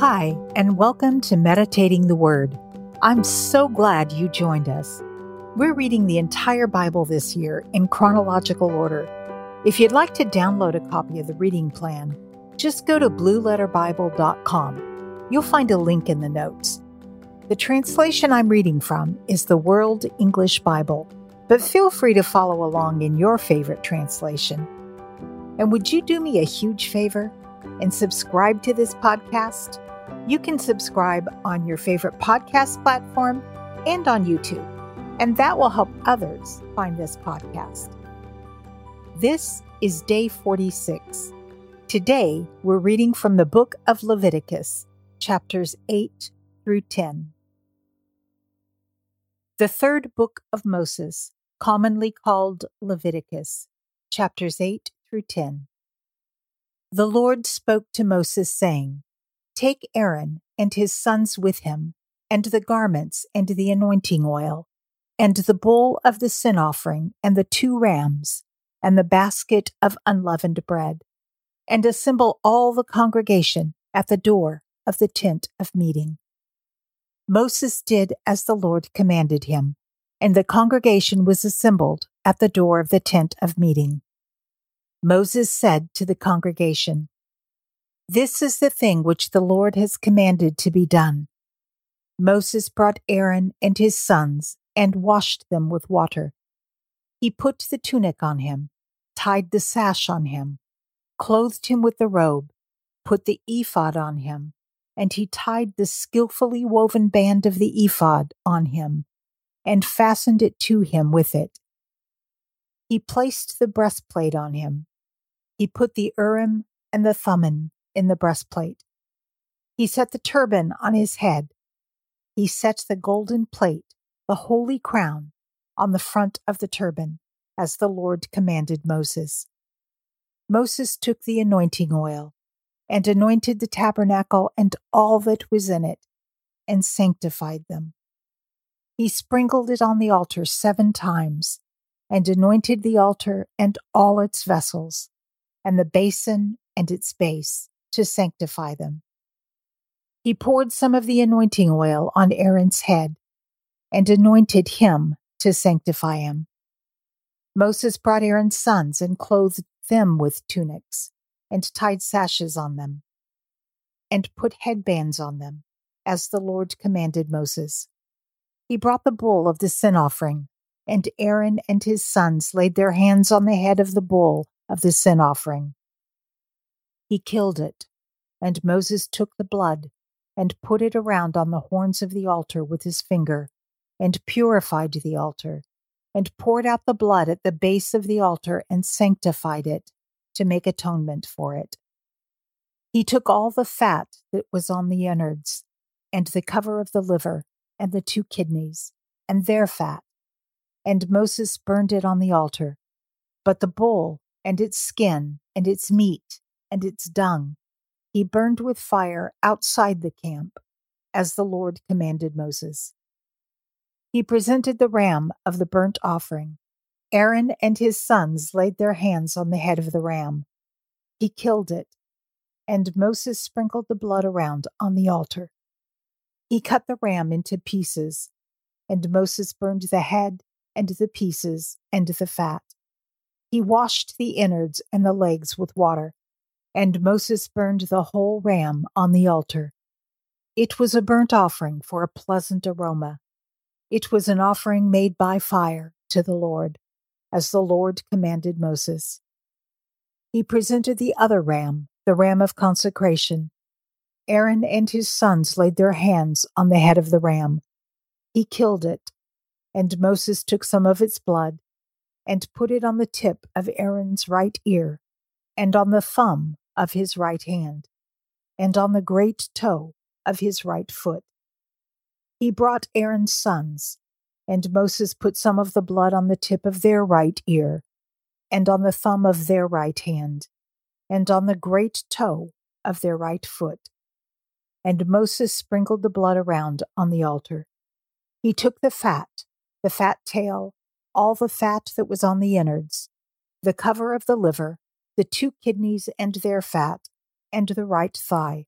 Hi, and welcome to Meditating the Word. I'm so glad you joined us. We're reading the entire Bible this year in chronological order. If you'd like to download a copy of the reading plan, just go to blueletterbible.com. You'll find a link in the notes. The translation I'm reading from is the World English Bible, but feel free to follow along in your favorite translation. And would you do me a huge favor and subscribe to this podcast? You can subscribe on your favorite podcast platform and on YouTube, and that will help others find this podcast. This is day 46. Today, we're reading from the book of Leviticus, chapters 8 through 10. The third book of Moses, commonly called Leviticus, chapters 8 through 10. The Lord spoke to Moses, saying, Take Aaron and his sons with him, and the garments and the anointing oil, and the bull of the sin offering, and the two rams, and the basket of unleavened bread, and assemble all the congregation at the door of the tent of meeting. Moses did as the Lord commanded him, and the congregation was assembled at the door of the tent of meeting. Moses said to the congregation, this is the thing which the Lord has commanded to be done. Moses brought Aaron and his sons and washed them with water. He put the tunic on him, tied the sash on him, clothed him with the robe, put the ephod on him, and he tied the skilfully woven band of the ephod on him, and fastened it to him with it. He placed the breastplate on him. He put the Urim and the Thummim in the breastplate. He set the turban on his head. He set the golden plate, the holy crown, on the front of the turban, as the Lord commanded Moses. Moses took the anointing oil and anointed the tabernacle and all that was in it, and sanctified them. He sprinkled it on the altar seven times, and anointed the altar and all its vessels, and the basin and its base, to sanctify them. He poured some of the anointing oil on Aaron's head and anointed him to sanctify him. Moses brought Aaron's sons and clothed them with tunics and tied sashes on them and put headbands on them, as the Lord commanded Moses. He brought the bull of the sin offering, and Aaron and his sons laid their hands on the head of the bull of the sin offering he killed it. And Moses took the blood and put it around on the horns of the altar with his finger, and purified the altar, and poured out the blood at the base of the altar and sanctified it to make atonement for it. He took all the fat that was on the innards, and the cover of the liver, and the two kidneys, and their fat, and Moses burned it on the altar. But the bull, and its skin, and its meat, and its dung he burned with fire outside the camp, as the Lord commanded Moses. He presented the ram of the burnt offering. Aaron and his sons laid their hands on the head of the ram. He killed it, and Moses sprinkled the blood around on the altar. He cut the ram into pieces, and Moses burned the head and the pieces and the fat. He washed the innards and the legs with water and Moses burned the whole ram on the altar. It was a burnt offering for a pleasant aroma. It was an offering made by fire to the Lord, as the Lord commanded Moses. He presented the other ram, the ram of consecration. Aaron and his sons laid their hands on the head of the ram. He killed it, and Moses took some of its blood and put it on the tip of Aaron's right ear and on the thumb of his right hand, and on the great toe of his right foot. He brought Aaron's sons, and Moses put some of the blood on the tip of their right ear, and on the thumb of their right hand, and on the great toe of their right foot. And Moses sprinkled the blood around on the altar. He took the fat, the fat tail, all the fat that was on the innards, the cover of the liver, the two kidneys and their fat, and the right thigh.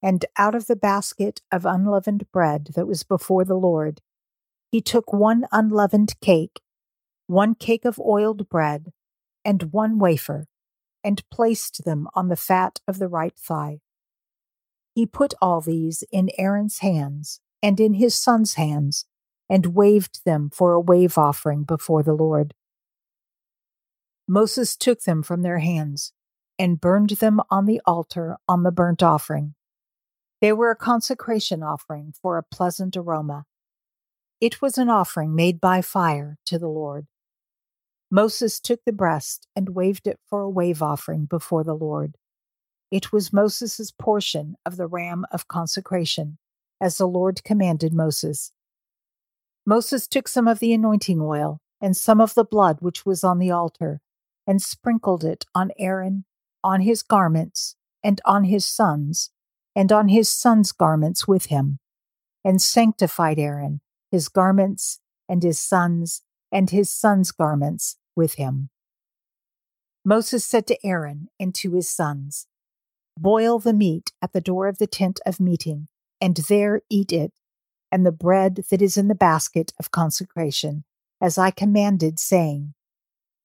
And out of the basket of unleavened bread that was before the Lord, he took one unleavened cake, one cake of oiled bread, and one wafer, and placed them on the fat of the right thigh. He put all these in Aaron's hands and in his son's hands, and waved them for a wave offering before the Lord. Moses took them from their hands and burned them on the altar on the burnt offering. They were a consecration offering for a pleasant aroma. It was an offering made by fire to the Lord. Moses took the breast and waved it for a wave offering before the Lord. It was Moses' portion of the ram of consecration, as the Lord commanded Moses. Moses took some of the anointing oil and some of the blood which was on the altar, and sprinkled it on Aaron, on his garments, and on his sons, and on his sons' garments with him, and sanctified Aaron, his garments, and his sons, and his sons' garments with him. Moses said to Aaron and to his sons, Boil the meat at the door of the tent of meeting, and there eat it, and the bread that is in the basket of consecration, as I commanded, saying,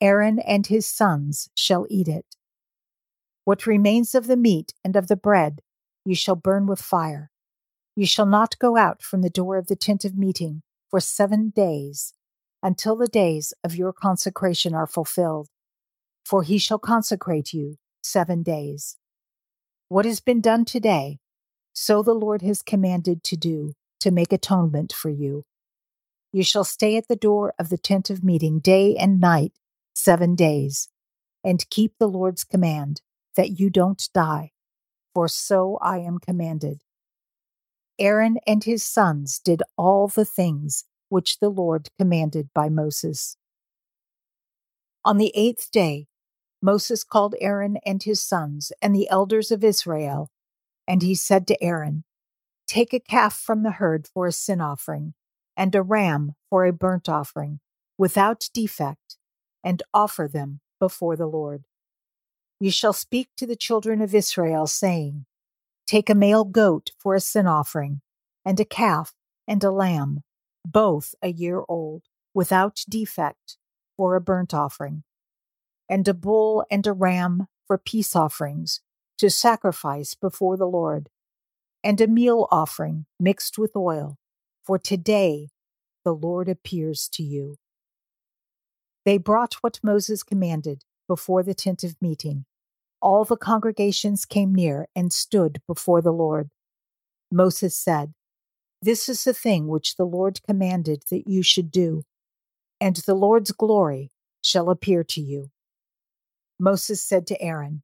Aaron and his sons shall eat it. What remains of the meat and of the bread you shall burn with fire. You shall not go out from the door of the tent of meeting for seven days until the days of your consecration are fulfilled, for he shall consecrate you seven days. What has been done today, so the Lord has commanded to do to make atonement for you. You shall stay at the door of the tent of meeting day and night seven days, and keep the Lord's command that you don't die, for so I am commanded. Aaron and his sons did all the things which the Lord commanded by Moses. On the eighth day, Moses called Aaron and his sons and the elders of Israel, and he said to Aaron, Take a calf from the herd for a sin offering, and a ram for a burnt offering, without defect, and offer them before the Lord. You shall speak to the children of Israel, saying, Take a male goat for a sin offering, and a calf and a lamb, both a year old, without defect, for a burnt offering, and a bull and a ram for peace offerings, to sacrifice before the Lord, and a meal offering mixed with oil, for today the Lord appears to you. They brought what Moses commanded before the tent of meeting. All the congregations came near and stood before the Lord. Moses said, This is the thing which the Lord commanded that you should do, and the Lord's glory shall appear to you. Moses said to Aaron,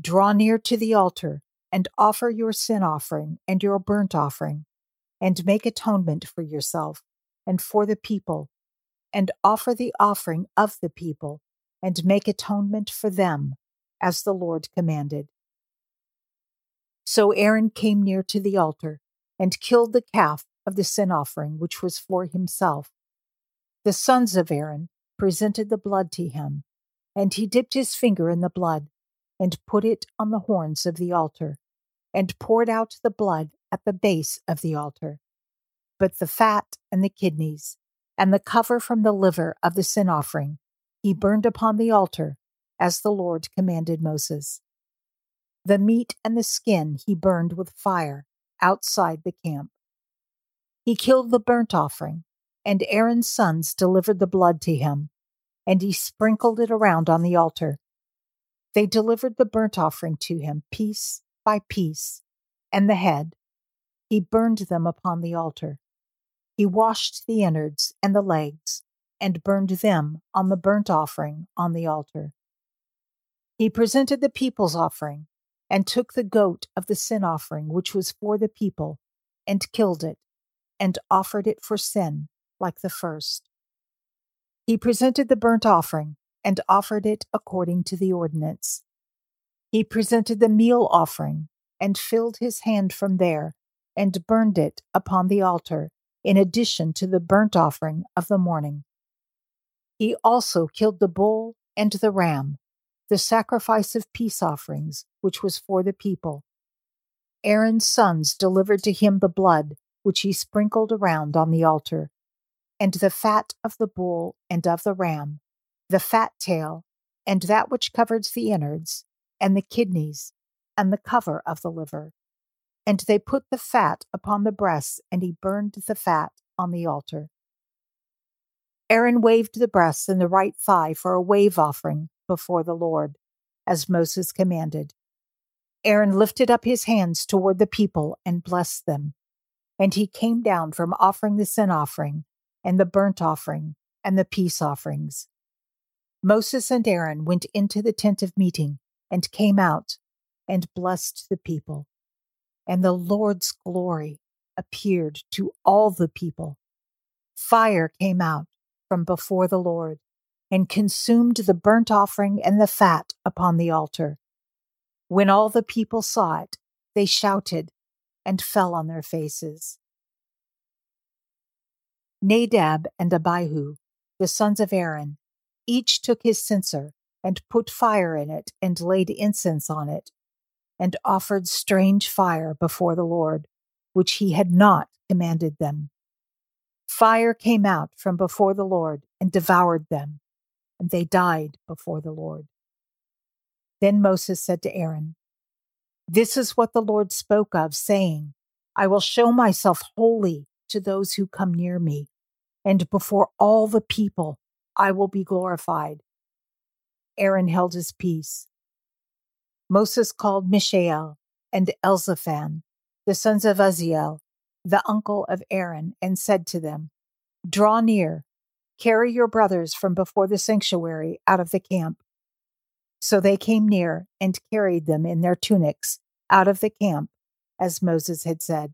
Draw near to the altar and offer your sin offering and your burnt offering, and make atonement for yourself and for the people and offer the offering of the people, and make atonement for them, as the Lord commanded. So Aaron came near to the altar, and killed the calf of the sin offering, which was for himself. The sons of Aaron presented the blood to him, and he dipped his finger in the blood, and put it on the horns of the altar, and poured out the blood at the base of the altar. But the fat and the kidneys, and the cover from the liver of the sin offering he burned upon the altar, as the Lord commanded Moses. The meat and the skin he burned with fire outside the camp. He killed the burnt offering, and Aaron's sons delivered the blood to him, and he sprinkled it around on the altar. They delivered the burnt offering to him piece by piece, and the head. He burned them upon the altar. He washed the innards and the legs, and burned them on the burnt offering on the altar. He presented the people's offering, and took the goat of the sin offering which was for the people, and killed it, and offered it for sin, like the first. He presented the burnt offering, and offered it according to the ordinance. He presented the meal offering, and filled his hand from there, and burned it upon the altar in addition to the burnt offering of the morning. He also killed the bull and the ram, the sacrifice of peace offerings, which was for the people. Aaron's sons delivered to him the blood which he sprinkled around on the altar, and the fat of the bull and of the ram, the fat tail, and that which covers the innards, and the kidneys, and the cover of the liver. And they put the fat upon the breasts, and he burned the fat on the altar. Aaron waved the breasts and the right thigh for a wave offering before the Lord, as Moses commanded. Aaron lifted up his hands toward the people and blessed them. And he came down from offering the sin offering, and the burnt offering, and the peace offerings. Moses and Aaron went into the tent of meeting, and came out, and blessed the people. And the Lord's glory appeared to all the people. Fire came out from before the Lord, and consumed the burnt offering and the fat upon the altar. When all the people saw it, they shouted and fell on their faces. Nadab and Abihu, the sons of Aaron, each took his censer and put fire in it and laid incense on it, and offered strange fire before the Lord, which he had not commanded them. Fire came out from before the Lord and devoured them, and they died before the Lord. Then Moses said to Aaron, This is what the Lord spoke of, saying, I will show myself holy to those who come near me, and before all the people I will be glorified. Aaron held his peace. Moses called Mishael and Elzaphan, the sons of Uzziel, the uncle of Aaron, and said to them, Draw near, carry your brothers from before the sanctuary out of the camp. So they came near and carried them in their tunics out of the camp, as Moses had said.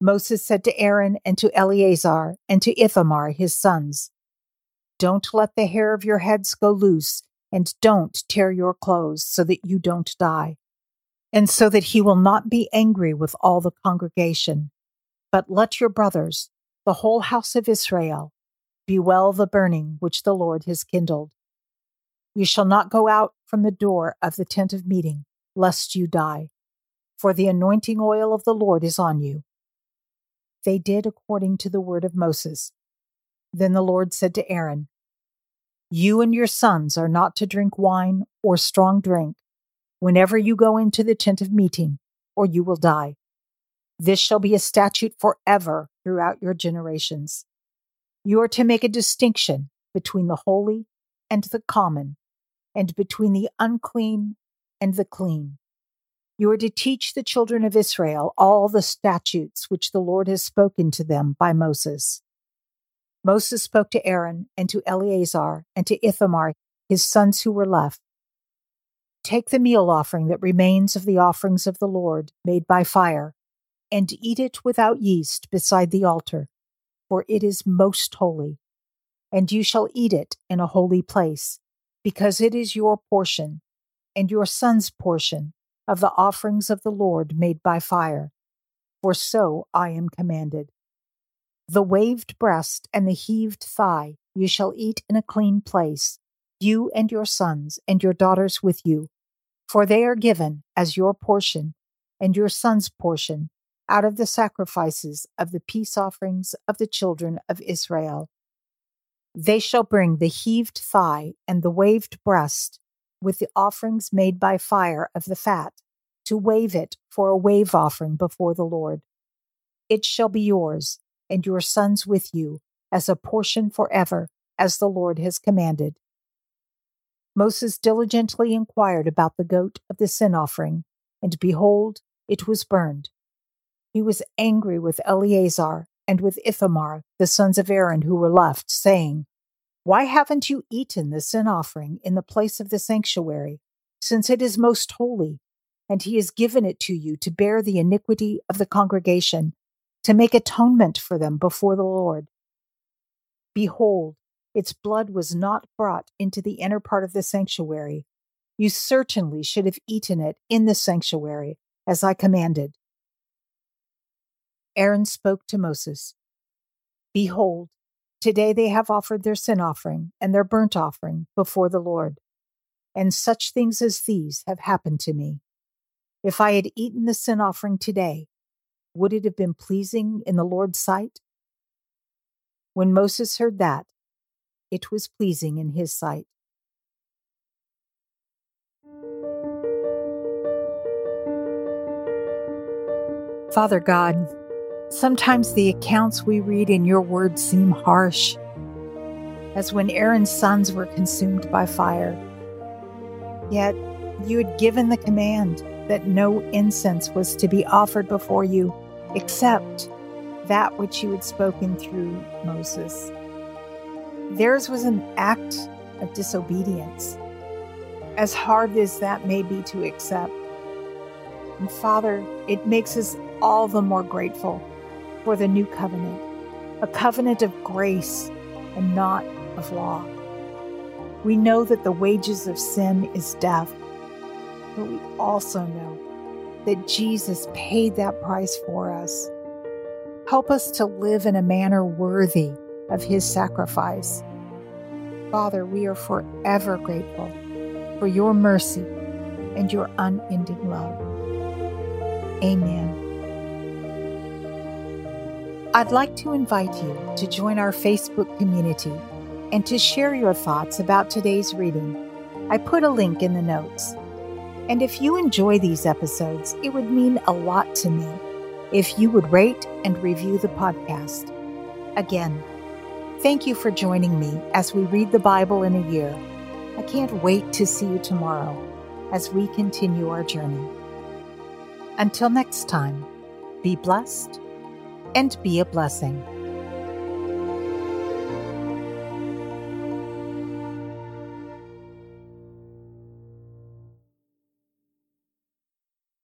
Moses said to Aaron and to Eleazar and to Ithamar, his sons, Don't let the hair of your heads go loose, and don't tear your clothes, so that you don't die and so that he will not be angry with all the congregation. But let your brothers, the whole house of Israel, bewail the burning which the Lord has kindled. You shall not go out from the door of the tent of meeting, lest you die, for the anointing oil of the Lord is on you. They did according to the word of Moses. Then the Lord said to Aaron, You and your sons are not to drink wine or strong drink whenever you go into the tent of meeting, or you will die. This shall be a statute forever throughout your generations. You are to make a distinction between the holy and the common, and between the unclean and the clean. You are to teach the children of Israel all the statutes which the Lord has spoken to them by Moses. Moses spoke to Aaron and to Eleazar and to Ithamar, his sons who were left, Take the meal offering that remains of the offerings of the Lord made by fire, and eat it without yeast beside the altar, for it is most holy. And you shall eat it in a holy place, because it is your portion, and your son's portion, of the offerings of the Lord made by fire. For so I am commanded. The waved breast and the heaved thigh you shall eat in a clean place, you and your sons and your daughters with you, for they are given as your portion and your son's portion out of the sacrifices of the peace offerings of the children of Israel. They shall bring the heaved thigh and the waved breast with the offerings made by fire of the fat, to wave it for a wave offering before the Lord. It shall be yours and your sons with you as a portion forever, as the Lord has commanded. Moses diligently inquired about the goat of the sin offering, and behold, it was burned. He was angry with Eleazar and with Ithamar, the sons of Aaron who were left, saying, Why haven't you eaten the sin offering in the place of the sanctuary, since it is most holy, and he has given it to you to bear the iniquity of the congregation, to make atonement for them before the Lord? Behold, its blood was not brought into the inner part of the sanctuary. You certainly should have eaten it in the sanctuary, as I commanded. Aaron spoke to Moses Behold, today they have offered their sin offering and their burnt offering before the Lord, and such things as these have happened to me. If I had eaten the sin offering today, would it have been pleasing in the Lord's sight? When Moses heard that, it was pleasing in his sight. Father God, sometimes the accounts we read in your word seem harsh, as when Aaron's sons were consumed by fire. Yet you had given the command that no incense was to be offered before you except that which you had spoken through Moses. Theirs was an act of disobedience, as hard as that may be to accept. And Father, it makes us all the more grateful for the new covenant, a covenant of grace and not of law. We know that the wages of sin is death, but we also know that Jesus paid that price for us. Help us to live in a manner worthy of his sacrifice. Father, we are forever grateful for your mercy and your unending love. Amen. I'd like to invite you to join our Facebook community and to share your thoughts about today's reading. I put a link in the notes. And if you enjoy these episodes, it would mean a lot to me if you would rate and review the podcast. Again, thank you for joining me as we read the Bible in a year. I can't wait to see you tomorrow as we continue our journey. Until next time, be blessed and be a blessing.